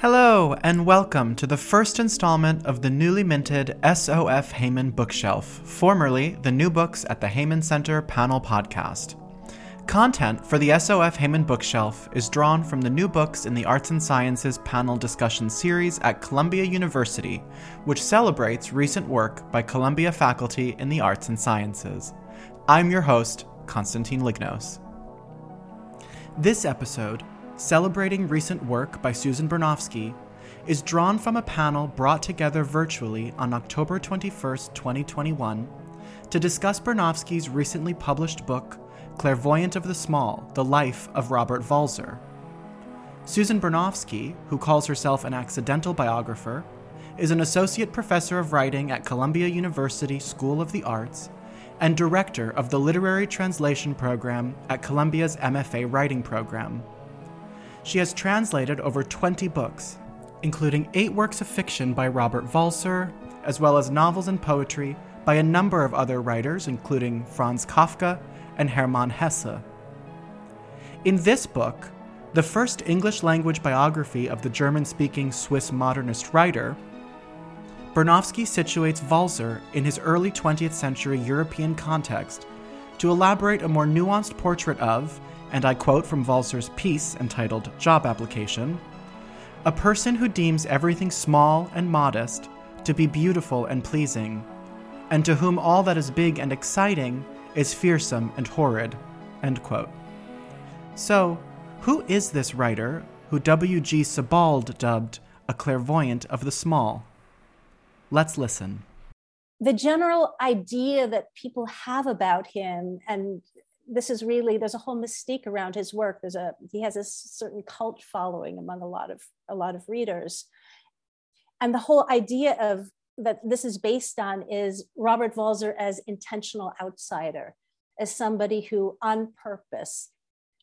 Hello, and welcome to the first installment of the newly minted SOF Heyman Bookshelf, formerly the New Books at the Heyman Center panel podcast. Content for the SOF Heyman Bookshelf is drawn from the New Books in the Arts and Sciences panel discussion series at Columbia University, which celebrates recent work by Columbia faculty in the arts and sciences. I'm your host, Konstantin Lignos. This episode celebrating recent work by Susan Bernofsky, is drawn from a panel brought together virtually on October 21, 2021, to discuss Bernofsky's recently published book, Clairvoyant of the Small The Life of Robert Walser. Susan Bernofsky, who calls herself an accidental biographer, is an associate professor of writing at Columbia University School of the Arts and director of the literary translation program at Columbia's MFA writing program. She has translated over 20 books, including eight works of fiction by Robert Walser, as well as novels and poetry by a number of other writers, including Franz Kafka and Hermann Hesse. In this book, the first English language biography of the German speaking Swiss modernist writer, Bernofsky situates Walser in his early 20th century European context to elaborate a more nuanced portrait of and I quote from Walser's piece entitled Job Application A person who deems everything small and modest to be beautiful and pleasing, and to whom all that is big and exciting is fearsome and horrid. End quote. So, who is this writer who W.G. Sebald dubbed a clairvoyant of the small? Let's listen the general idea that people have about him and this is really there's a whole mystique around his work. There's a he has a certain cult following among a lot of a lot of readers. And the whole idea of that this is based on is robert Walser as intentional outsider as somebody who on purpose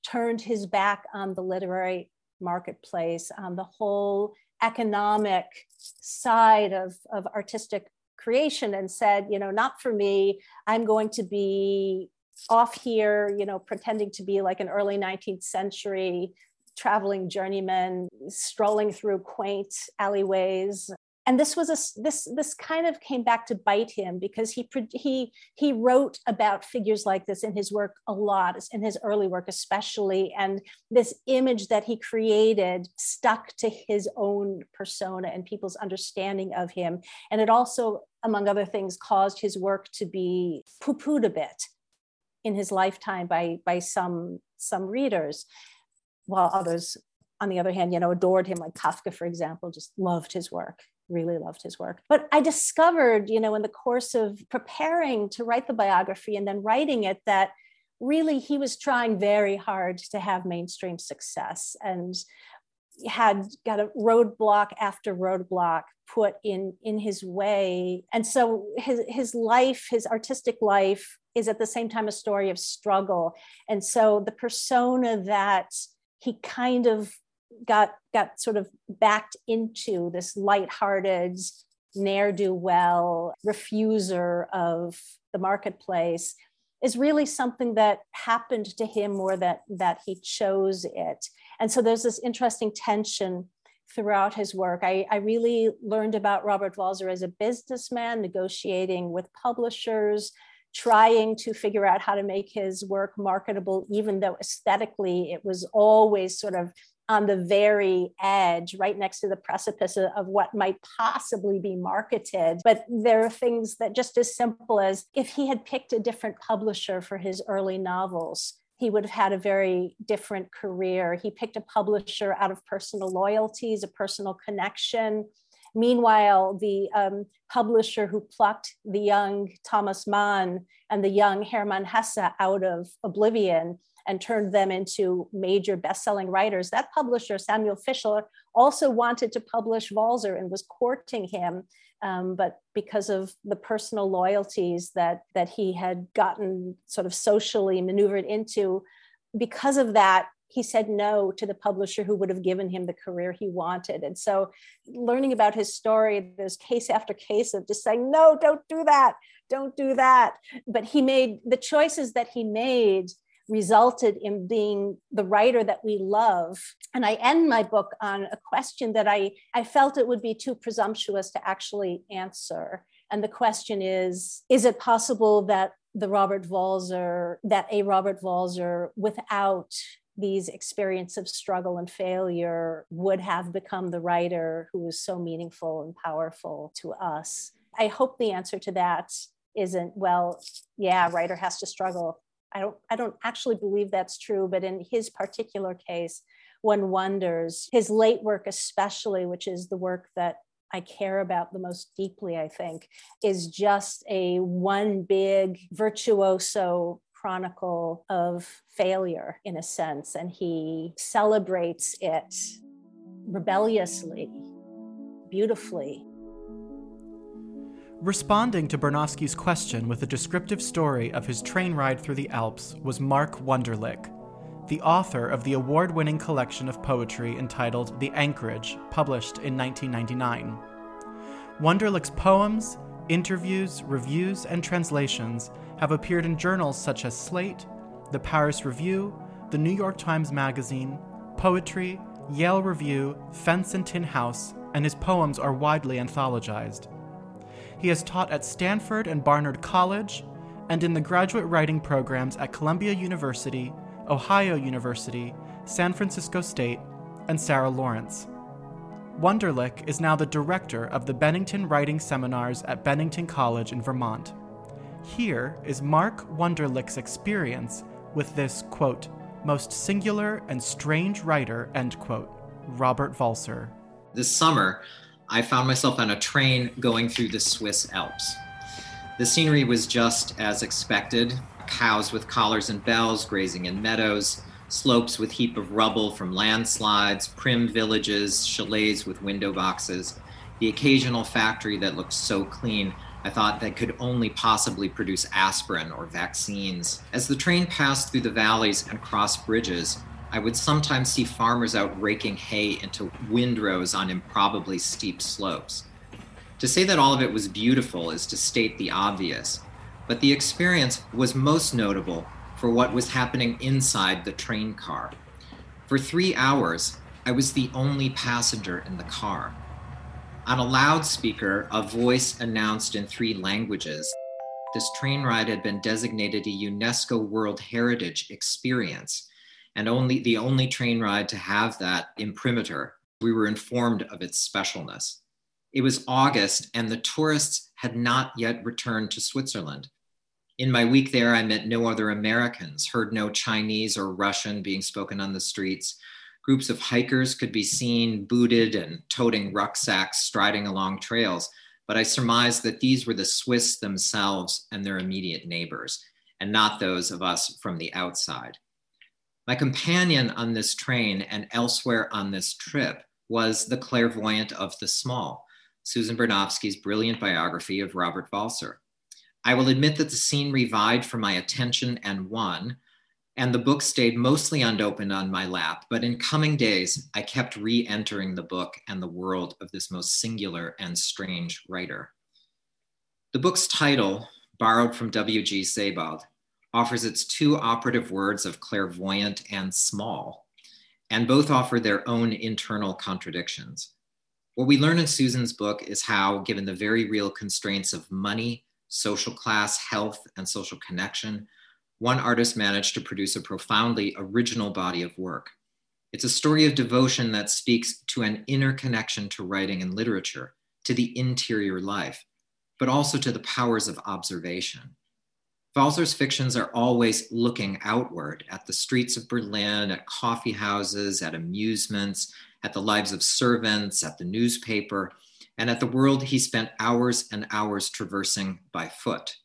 turned his back on the literary marketplace on the whole economic side of, of artistic creation and said you know not for me. I'm going to be off here, you know, pretending to be like an early 19th century traveling journeyman, strolling through quaint alleyways. And this was a this this kind of came back to bite him because he he he wrote about figures like this in his work a lot in his early work especially and this image that he created stuck to his own persona and people's understanding of him and it also among other things caused his work to be poo-pooed a bit in his lifetime by by some some readers while others on the other hand you know adored him like kafka for example just loved his work really loved his work. But i discovered you know in the course of preparing to write the biography and then writing it that really he was trying very hard to have mainstream success and had got a roadblock after roadblock put in in his way. And so his his life his artistic life is at the same time a story of struggle. And so the persona that he kind of got got sort of backed into this lighthearted ne'er-do-well refuser of the marketplace is really something that happened to him or that that he chose it. And so there's this interesting tension throughout his work. I, I really learned about robert walser as a businessman negotiating with publishers trying to figure out how to make his work marketable even though aesthetically it was always sort of on the very edge, right next to the precipice of what might possibly be marketed. But there are things that just as simple as if he had picked a different publisher for his early novels, he would have had a very different career. He picked a publisher out of personal loyalties, a personal connection. Meanwhile, the um, publisher who plucked the young Thomas Mann and the young Hermann Hesse out of oblivion and turned them into major best-selling writers. That publisher, Samuel Fischer, also wanted to publish Walser and was courting him. Um, but because of the personal loyalties that that he had gotten sort of socially maneuvered into, because of that, he said no to the publisher who would have given him the career he wanted. And so, learning about his story, there's case after case of just saying, no, don't do that, don't do that. But he made the choices that he made resulted in being the writer that we love. And I end my book on a question that I, I felt it would be too presumptuous to actually answer. And the question is Is it possible that the Robert Walser, that a Robert Walser without these experience of struggle and failure would have become the writer who was so meaningful and powerful to us? I hope the answer to that isn't, well, yeah, writer has to struggle. I don't, I don't actually believe that's true, but in his particular case, one wonders, his late work, especially, which is the work that I care about the most deeply, I think, is just a one big virtuoso chronicle of failure in a sense. And he celebrates it rebelliously, beautifully. Responding to Bernofsky's question with a descriptive story of his train ride through the Alps was Mark Wunderlich, the author of the award winning collection of poetry entitled The Anchorage, published in 1999. Wunderlich's poems, interviews, reviews, and translations have appeared in journals such as Slate, the Paris Review, the New York Times Magazine, Poetry, Yale Review, Fence and Tin House, and his poems are widely anthologized. He has taught at Stanford and Barnard College and in the graduate writing programs at Columbia University, Ohio University, San Francisco State, and Sarah Lawrence. Wunderlich is now the director of the Bennington Writing Seminars at Bennington College in Vermont. Here is Mark Wunderlich's experience with this, quote, most singular and strange writer, end quote, Robert Walser. This summer, I found myself on a train going through the Swiss Alps. The scenery was just as expected cows with collars and bells grazing in meadows, slopes with heap of rubble from landslides, prim villages, chalets with window boxes, the occasional factory that looked so clean I thought that could only possibly produce aspirin or vaccines. As the train passed through the valleys and crossed bridges, I would sometimes see farmers out raking hay into windrows on improbably steep slopes. To say that all of it was beautiful is to state the obvious, but the experience was most notable for what was happening inside the train car. For three hours, I was the only passenger in the car. On a loudspeaker, a voice announced in three languages this train ride had been designated a UNESCO World Heritage Experience and only the only train ride to have that imprimatur. We were informed of its specialness. It was August, and the tourists had not yet returned to Switzerland. In my week there, I met no other Americans, heard no Chinese or Russian being spoken on the streets. Groups of hikers could be seen booted and toting rucksacks, striding along trails. But I surmised that these were the Swiss themselves and their immediate neighbors, and not those of us from the outside. My companion on this train and elsewhere on this trip was The Clairvoyant of the Small, Susan Bernofsky's brilliant biography of Robert Walser. I will admit that the scene revived for my attention and won, and the book stayed mostly unopened on my lap. But in coming days, I kept re entering the book and the world of this most singular and strange writer. The book's title, borrowed from W.G. Sebald, offers its two operative words of clairvoyant and small, and both offer their own internal contradictions. What we learn in Susan's book is how, given the very real constraints of money, social class, health, and social connection, one artist managed to produce a profoundly original body of work. It's a story of devotion that speaks to an inner connection to writing and literature, to the interior life, but also to the powers of observation. Walser's fictions are always looking outward at the streets of Berlin, at coffee houses, at amusements, at the lives of servants, at the newspaper, and at the world he spent hours and hours traversing by foot.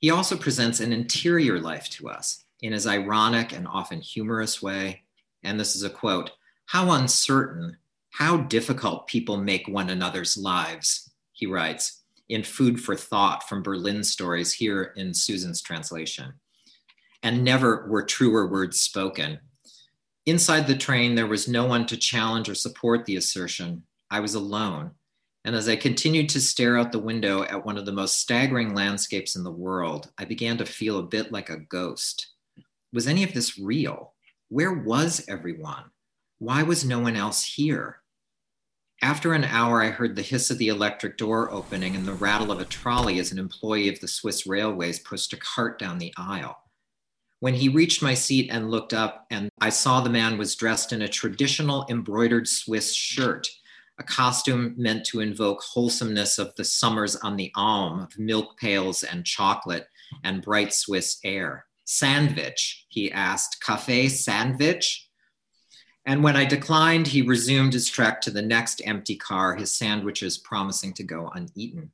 He also presents an interior life to us in his ironic and often humorous way. And this is a quote How uncertain, how difficult people make one another's lives, he writes in Food for Thought from Berlin Stories here in Susan's translation. And never were truer words spoken. Inside the train, there was no one to challenge or support the assertion. I was alone. And as I continued to stare out the window at one of the most staggering landscapes in the world, I began to feel a bit like a ghost. Was any of this real? Where was everyone? Why was no one else here? After an hour, I heard the hiss of the electric door opening and the rattle of a trolley as an employee of the Swiss Railways pushed a cart down the aisle. When he reached my seat and looked up, and I saw the man was dressed in a traditional embroidered Swiss shirt, a costume meant to invoke wholesomeness of the summers on the Alm, of milk pails and chocolate and bright Swiss air. Sandwich, he asked. Cafe sandwich? And when I declined, he resumed his trek to the next empty car, his sandwiches promising to go uneaten.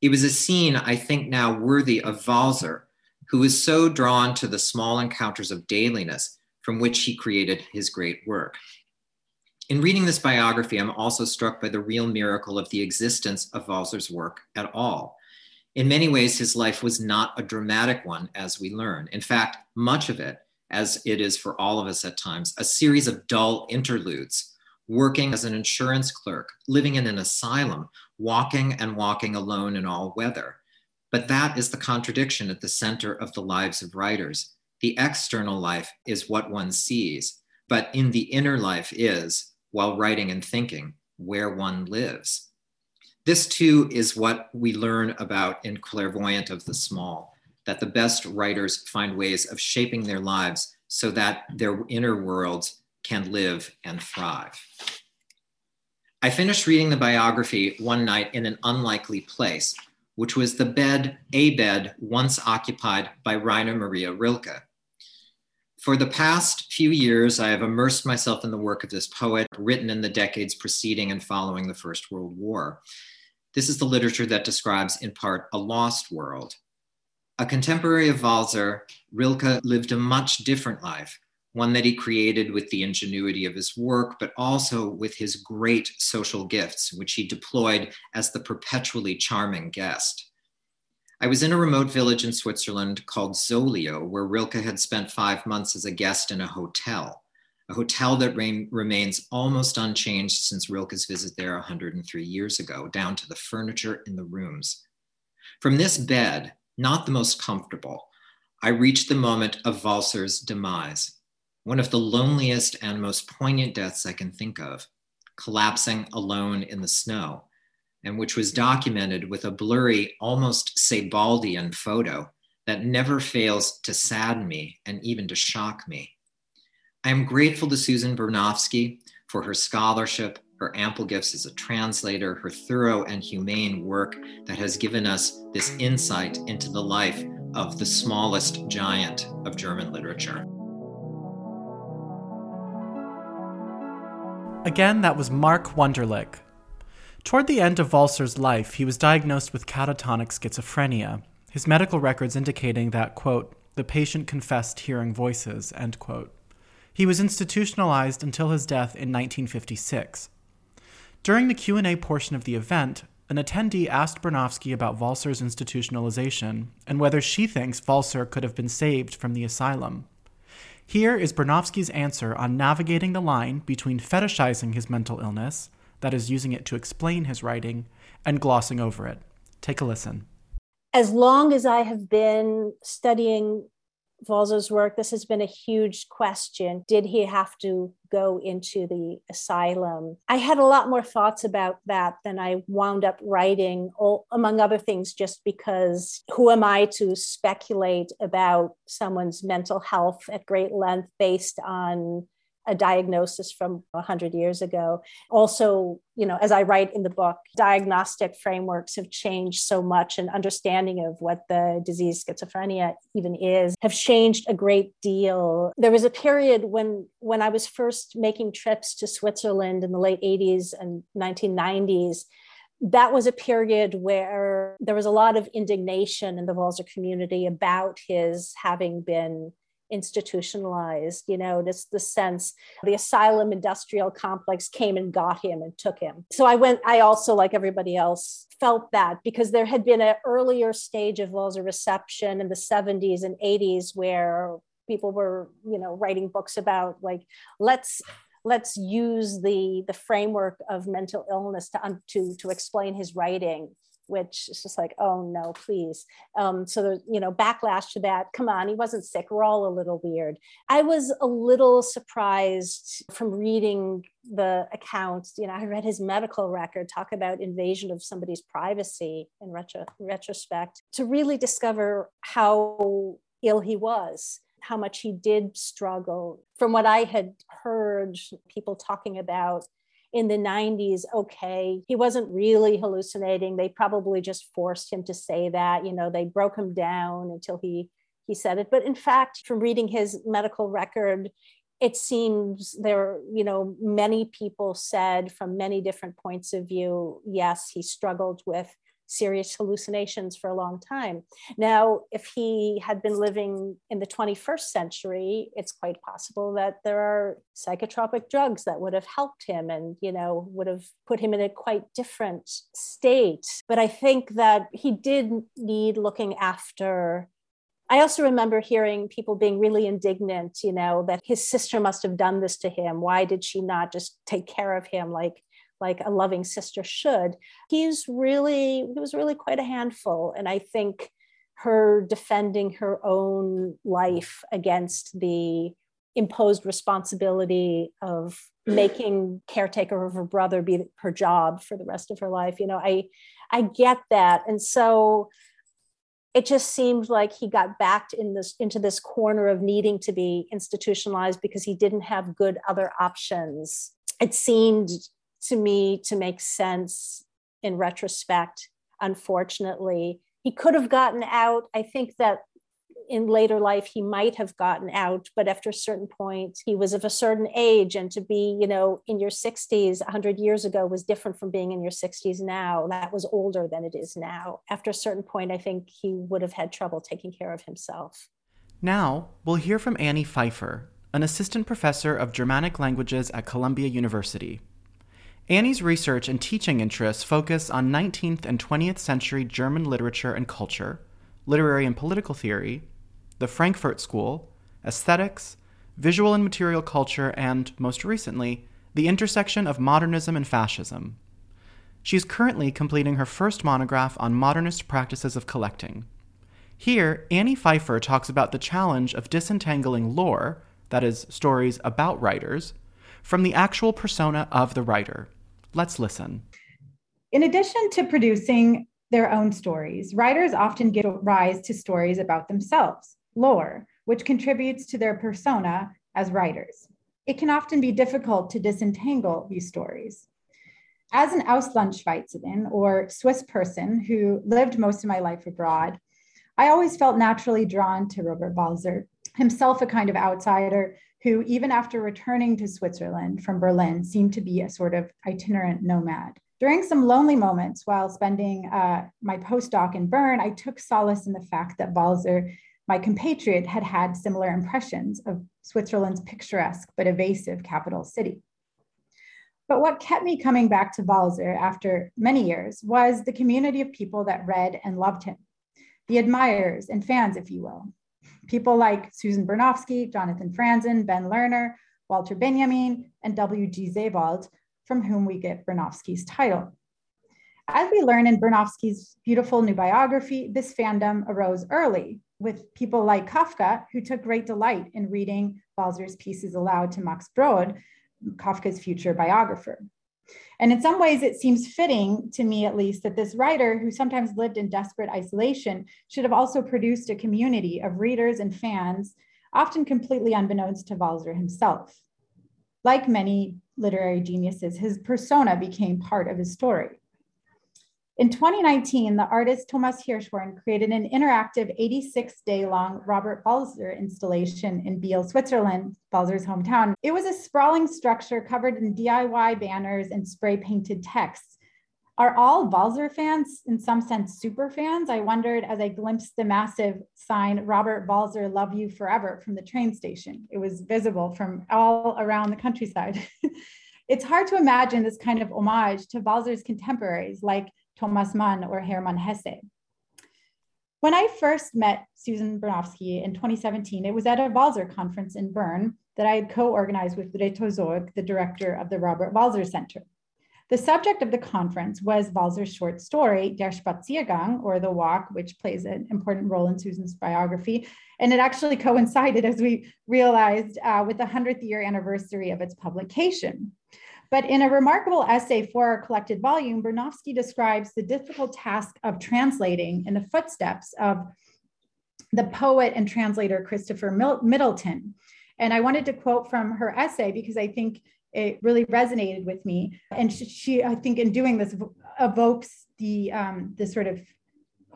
It was a scene I think now worthy of Walser, who was so drawn to the small encounters of dailiness from which he created his great work. In reading this biography, I'm also struck by the real miracle of the existence of Walser's work at all. In many ways, his life was not a dramatic one, as we learn. In fact, much of it, as it is for all of us at times, a series of dull interludes, working as an insurance clerk, living in an asylum, walking and walking alone in all weather. But that is the contradiction at the center of the lives of writers. The external life is what one sees, but in the inner life is, while writing and thinking, where one lives. This too is what we learn about in Clairvoyant of the Small that the best writers find ways of shaping their lives so that their inner worlds can live and thrive. I finished reading the biography one night in an unlikely place which was the bed, a bed once occupied by Rainer Maria Rilke. For the past few years, I have immersed myself in the work of this poet, written in the decades preceding and following the First World War. This is the literature that describes, in part, a lost world. A contemporary of Walser, Rilke lived a much different life, one that he created with the ingenuity of his work, but also with his great social gifts, which he deployed as the perpetually charming guest. I was in a remote village in Switzerland called Soglio, where Rilke had spent five months as a guest in a hotel, a hotel that rain, remains almost unchanged since Rilke's visit there 103 years ago, down to the furniture in the rooms. From this bed, not the most comfortable, I reached the moment of Walser's demise one of the loneliest and most poignant deaths I can think of, collapsing alone in the snow, and which was documented with a blurry, almost Sebaldian photo that never fails to sadden me and even to shock me. I am grateful to Susan Bernofsky for her scholarship, her ample gifts as a translator, her thorough and humane work that has given us this insight into the life of the smallest giant of German literature. Again, that was Mark Wunderlich. Toward the end of Walser's life, he was diagnosed with catatonic schizophrenia, his medical records indicating that, quote, the patient confessed hearing voices, end quote. He was institutionalized until his death in 1956. During the Q&A portion of the event, an attendee asked Bernofsky about Walser's institutionalization and whether she thinks Walser could have been saved from the asylum. Here is Bernofsky's answer on navigating the line between fetishizing his mental illness, that is, using it to explain his writing, and glossing over it. Take a listen. As long as I have been studying Walser's work, this has been a huge question. Did he have to go into the asylum? I had a lot more thoughts about that than I wound up writing, among other things, just because who am I to speculate about someone's mental health at great length based on a diagnosis from 100 years ago. Also, you know, as I write in the book, diagnostic frameworks have changed so much and understanding of what the disease schizophrenia even is have changed a great deal. There was a period when when I was first making trips to Switzerland in the late 80s and 1990s that was a period where there was a lot of indignation in the Walser community about his having been institutionalized you know this the sense the asylum industrial complex came and got him and took him. So i went i also like everybody else felt that because there had been an earlier stage of Walser reception in the 70s and 80s where people were you know writing books about like let's let's use the the framework of mental illness to to to explain his writing which is just like, oh no, please. Um, so there's, you know, backlash to that. Come on, he wasn't sick. We're all a little weird. I was a little surprised from reading the accounts. You know, I read his medical record talk about invasion of somebody's privacy in retro- retrospect to really discover how ill he was how much he did struggle. From what I had heard people talking about in the 90s, okay, he wasn't really hallucinating. They probably just forced him to say that. You know, they broke him down until he he said it. But in fact, from reading his medical record, it seems there, you know, many people said from many different points of view, yes, he struggled with serious hallucinations for a long time. Now, if he had been living in the 21st century, it's quite possible that there are psychotropic drugs that would have helped him and, you know, would have put him in a quite different state. But I think that he did need looking after I also remember hearing people being really indignant, you know, that his sister must have done this to him. Why did she not just take care of him like like a loving sister should. He's really, he was really quite a handful. And I think her defending her own life against the imposed responsibility of mm. making caretaker of her brother be her job for the rest of her life you know i i get that and so it just seemed like he got backed in this into this corner of needing to be institutionalized because he didn't have good other options it seemed to me to make sense in retrospect. Unfortunately, he could have gotten out. I think that in later life he might have gotten out but after a certain point he was of a certain age and to be you know in your 60s 100 years ago was different from being in your 60s now that was older than it is now after a certain point i think he would have had trouble taking care of himself now we'll hear from annie pfeiffer an assistant professor of germanic languages at columbia university Annie's research and teaching interests focus on 19th and 20th century German literature and culture, literary and political theory, the Frankfurt School, aesthetics, visual and material culture, and, most recently, the intersection of modernism and fascism. She is currently completing her first monograph on modernist practices of collecting. Here, Annie Pfeiffer talks about the challenge of disentangling lore, that is, stories about writers, from the actual persona of the writer. Let's listen. In addition to producing their own stories, writers often give rise to stories about themselves, lore, which contributes to their persona as writers. It can often be difficult to disentangle these stories. As an Auslandschweizerin or Swiss person who lived most of my life abroad, I always felt naturally drawn to Robert Walser, himself a kind of outsider who, even after returning to Switzerland from Berlin, seemed to be a sort of itinerant nomad. During some lonely moments while spending uh, my postdoc in Bern, I took solace in the fact that Walser, my compatriot, had had similar impressions of Switzerland's picturesque but evasive capital city. But what kept me coming back to Walser after many years was the community of people that read and loved him, the admirers and fans, if you will, People like Susan Bernofsky, Jonathan Franzen, Ben Lerner, Walter Benjamin, and W.G. Sebald, from whom we get Bernofsky's title. As we learn in Bernofsky's beautiful new biography, this fandom arose early with people like Kafka, who took great delight in reading Walser's pieces aloud to Max Brod, Kafka's future biographer. And in some ways, it seems fitting to me, at least, that this writer, who sometimes lived in desperate isolation, should have also produced a community of readers and fans, often completely unbeknownst to Walser himself. Like many literary geniuses, his persona became part of his story. In 2019, the artist Thomas Hirschhorn created an interactive 86 day long Robert Walser installation in Biel, Switzerland, Walser's hometown. It was a sprawling structure covered in DIY banners and spray painted texts. Are all Walser fans, in some sense, super fans? I wondered as I glimpsed the massive sign, Robert Walser, love you forever, from the train station. It was visible from all around the countryside. it's hard to imagine this kind of homage to Walser's contemporaries like Thomas Mann or Hermann Hesse. When I first met Susan Bernofsky in 2017, it was at a Walser conference in Bern that I had co-organized with Reto Sorg, the director of the Robert Walser Center. The subject of the conference was Walser's short story, Der Spaziergang, or The Walk, which plays an important role in Susan's biography. And it actually coincided, as we realized, uh, with the 100th year anniversary of its publication. But in a remarkable essay for our collected volume, Bernofsky describes the difficult task of translating in the footsteps of the poet and translator Christopher Middleton. And I wanted to quote from her essay because I think it really resonated with me. And she, she I think, in doing this, evokes the um, the sort of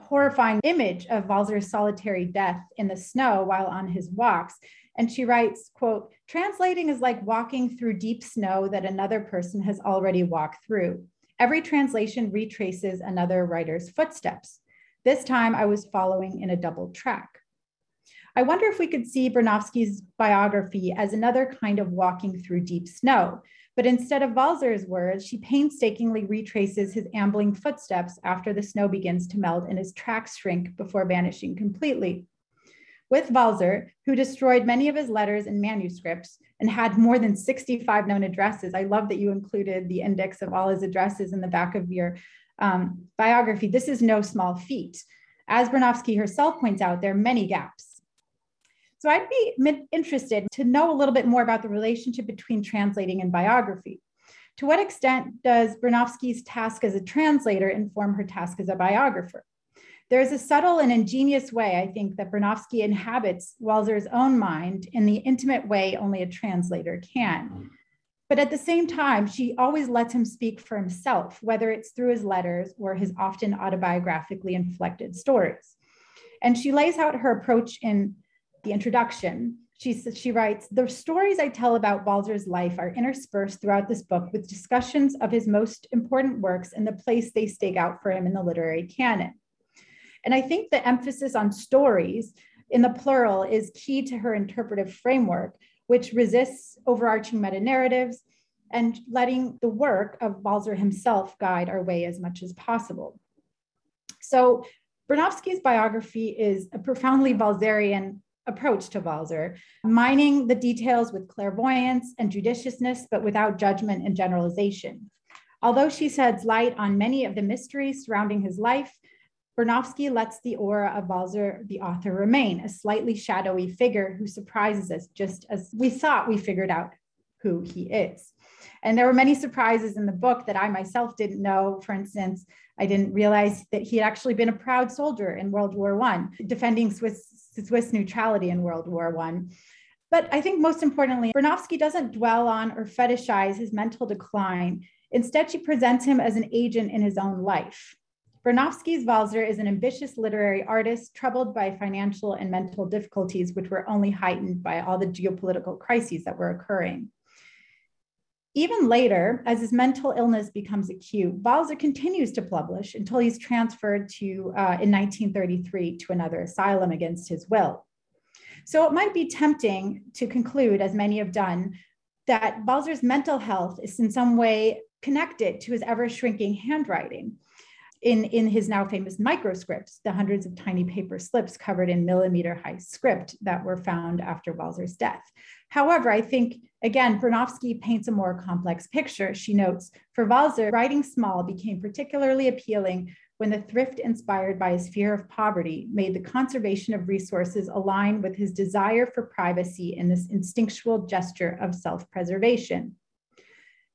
horrifying image of Walser's solitary death in the snow while on his walks. And she writes, quote, translating is like walking through deep snow that another person has already walked through. Every translation retraces another writer's footsteps. This time I was following in a double track. I wonder if we could see Bernofsky's biography as another kind of walking through deep snow. But instead of Walser's words, she painstakingly retraces his ambling footsteps after the snow begins to melt and his tracks shrink before vanishing completely. With Walser, who destroyed many of his letters and manuscripts and had more than 65 known addresses, I love that you included the index of all his addresses in the back of your um, biography. This is no small feat. As Bernofsky herself points out, there are many gaps. So I'd be interested to know a little bit more about the relationship between translating and biography. To what extent does Bernofsky's task as a translator inform her task as a biographer? There's a subtle and ingenious way, I think, that Bernofsky inhabits Walser's own mind in the intimate way only a translator can. Hmm. But at the same time, she always lets him speak for himself, whether it's through his letters or his often autobiographically inflected stories. And she lays out her approach in the introduction, she, she writes, the stories I tell about Walser's life are interspersed throughout this book with discussions of his most important works and the place they stake out for him in the literary canon. And I think the emphasis on stories in the plural is key to her interpretive framework, which resists overarching meta narratives and letting the work of Walser himself guide our way as much as possible. So Bernofsky's biography is a profoundly Walserian approach to Walser, mining the details with clairvoyance and judiciousness, but without judgment and generalization. Although she sheds light on many of the mysteries surrounding his life, Bernofsky lets the aura of Walser, the author, remain a slightly shadowy figure who surprises us just as we thought we figured out who he is. And there were many surprises in the book that I myself didn't know. For instance, I didn't realize that he had actually been a proud soldier in World War One, defending Swiss Swiss neutrality in World War One. But I think most importantly, Bernofsky doesn't dwell on or fetishize his mental decline. Instead, she presents him as an agent in his own life. Bernofsky's Walser is an ambitious literary artist troubled by financial and mental difficulties, which were only heightened by all the geopolitical crises that were occurring. Even later, as his mental illness becomes acute, Walser continues to publish until he's transferred to, uh, in 1933 to another asylum against his will. So it might be tempting to conclude, as many have done, that Walser's mental health is in some way connected to his ever shrinking handwriting in, in his now famous microscripts, the hundreds of tiny paper slips covered in millimeter high script that were found after Walser's death. However, I think, again, Bernofsky paints a more complex picture. She notes, for Walser, writing small became particularly appealing when the thrift inspired by his fear of poverty made the conservation of resources align with his desire for privacy in this instinctual gesture of self-preservation.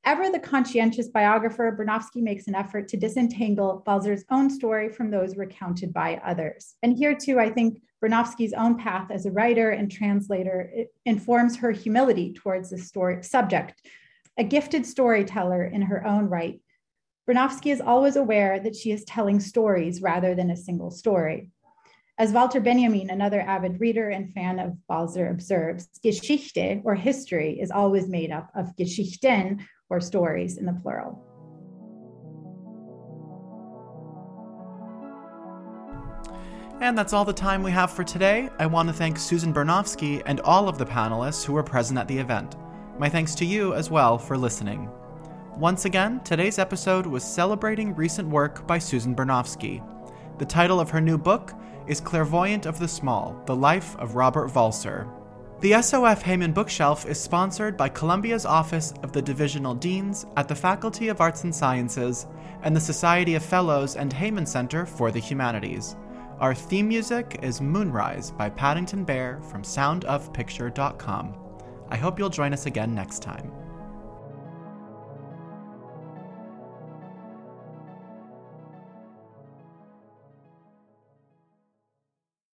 Ever the conscientious biographer, Bernofsky makes an effort to disentangle Walser's own story from those recounted by others. And here too, I think Bernofsky's own path as a writer and translator informs her humility towards the story subject. A gifted storyteller in her own right, Bernofsky is always aware that she is telling stories rather than a single story. As Walter Benjamin, another avid reader and fan of Walser, observes, Geschichte, or history, is always made up of Geschichten, or stories in the plural. And that's all the time we have for today. I want to thank Susan Bernofsky and all of the panelists who were present at the event. My thanks to you as well for listening. Once again, today's episode was celebrating recent work by Susan Bernofsky. The title of her new book is Clairvoyant of the Small The Life of Robert Walser. The SOF Heyman Bookshelf is sponsored by Columbia's Office of the Divisional Deans at the Faculty of Arts and Sciences and the Society of Fellows and Heyman Center for the Humanities. Our theme music is Moonrise by Paddington Bear from soundofpicture.com. I hope you'll join us again next time.